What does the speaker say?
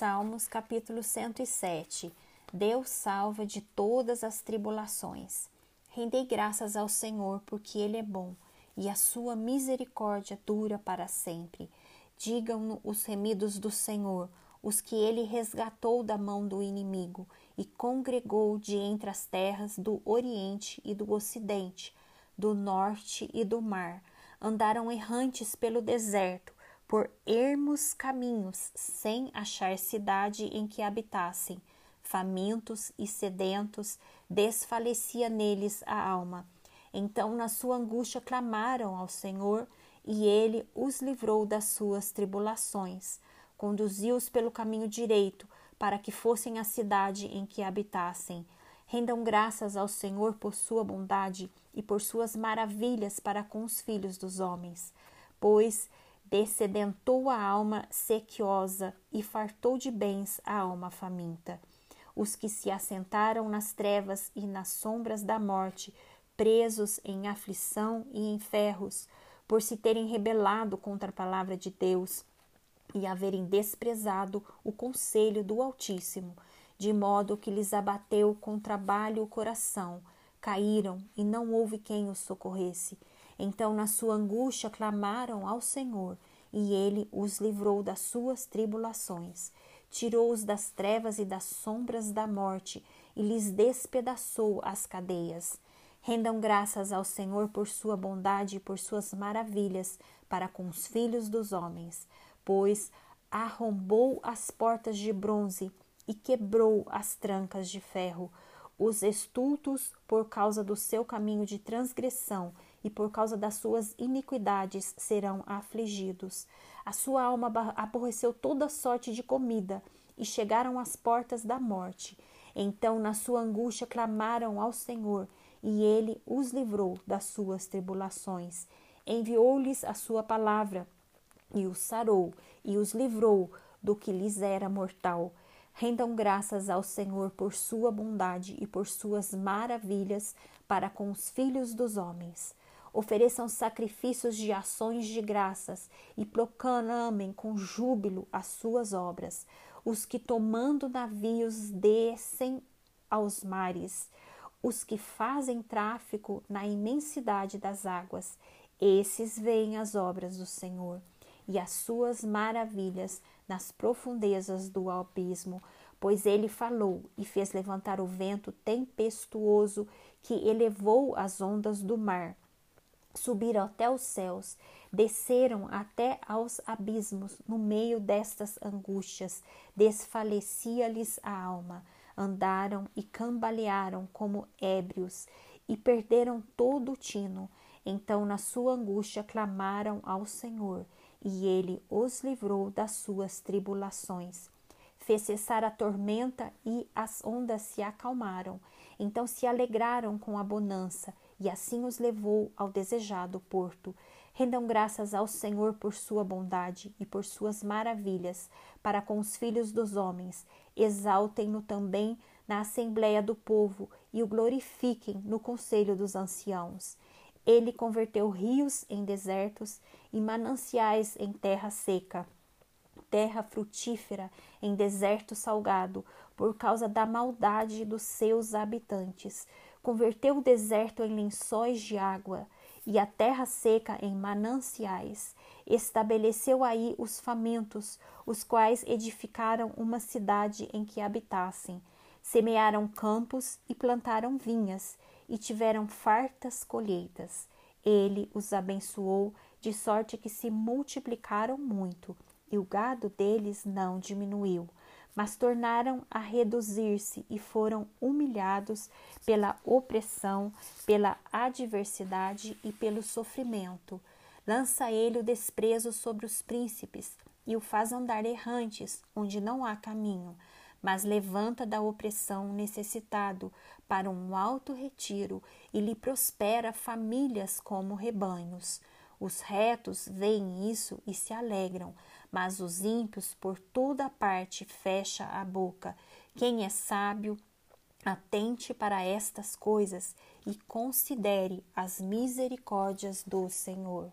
Salmos capítulo 107 Deus salva de todas as tribulações. Rendei graças ao Senhor, porque Ele é bom, e a sua misericórdia dura para sempre. Digam-no os remidos do Senhor, os que ele resgatou da mão do inimigo e congregou de entre as terras do Oriente e do Ocidente, do Norte e do mar. Andaram errantes pelo deserto, por ermos caminhos, sem achar cidade em que habitassem. Famintos e sedentos, desfalecia neles a alma. Então, na sua angústia, clamaram ao Senhor, e ele os livrou das suas tribulações. Conduziu-os pelo caminho direito, para que fossem à cidade em que habitassem. Rendam graças ao Senhor por sua bondade e por suas maravilhas para com os filhos dos homens, pois descedentou a alma sequiosa e fartou de bens a alma faminta. Os que se assentaram nas trevas e nas sombras da morte, presos em aflição e em ferros, por se terem rebelado contra a palavra de Deus e haverem desprezado o conselho do Altíssimo, de modo que lhes abateu com trabalho o coração, caíram e não houve quem os socorresse. Então, na sua angústia, clamaram ao Senhor, e ele os livrou das suas tribulações. Tirou-os das trevas e das sombras da morte, e lhes despedaçou as cadeias. Rendam graças ao Senhor por sua bondade e por suas maravilhas para com os filhos dos homens, pois arrombou as portas de bronze e quebrou as trancas de ferro. Os estultos, por causa do seu caminho de transgressão, e por causa das suas iniquidades serão afligidos. A sua alma aborreceu toda sorte de comida e chegaram às portas da morte. Então, na sua angústia, clamaram ao Senhor e ele os livrou das suas tribulações. Enviou-lhes a sua palavra e os sarou e os livrou do que lhes era mortal. Rendam graças ao Senhor por sua bondade e por suas maravilhas para com os filhos dos homens ofereçam sacrifícios de ações de graças e proclamem com júbilo as suas obras. Os que tomando navios descem aos mares, os que fazem tráfico na imensidade das águas, esses veem as obras do Senhor e as suas maravilhas nas profundezas do abismo, pois ele falou e fez levantar o vento tempestuoso que elevou as ondas do mar. Subiram até os céus, desceram até aos abismos, no meio destas angústias, desfalecia-lhes a alma, andaram e cambalearam como ébrios e perderam todo o tino. Então, na sua angústia, clamaram ao Senhor, e ele os livrou das suas tribulações. Fez cessar a tormenta e as ondas se acalmaram. Então se alegraram com a bonança e assim os levou ao desejado porto. Rendam graças ao Senhor por sua bondade e por suas maravilhas para com os filhos dos homens. Exaltem-no também na assembléia do povo e o glorifiquem no conselho dos anciãos. Ele converteu rios em desertos e mananciais em terra seca, terra frutífera em deserto salgado, por causa da maldade dos seus habitantes converteu o deserto em lençóis de água e a terra seca em mananciais. Estabeleceu aí os famintos, os quais edificaram uma cidade em que habitassem. Semearam campos e plantaram vinhas, e tiveram fartas colheitas. Ele os abençoou, de sorte que se multiplicaram muito, e o gado deles não diminuiu mas tornaram a reduzir-se e foram humilhados pela opressão, pela adversidade e pelo sofrimento. Lança ele o desprezo sobre os príncipes e o faz andar errantes, onde não há caminho, mas levanta da opressão necessitado para um alto retiro e lhe prospera famílias como rebanhos. Os retos veem isso e se alegram, mas os ímpios por toda parte fecha a boca. Quem é sábio, atente para estas coisas e considere as misericórdias do Senhor.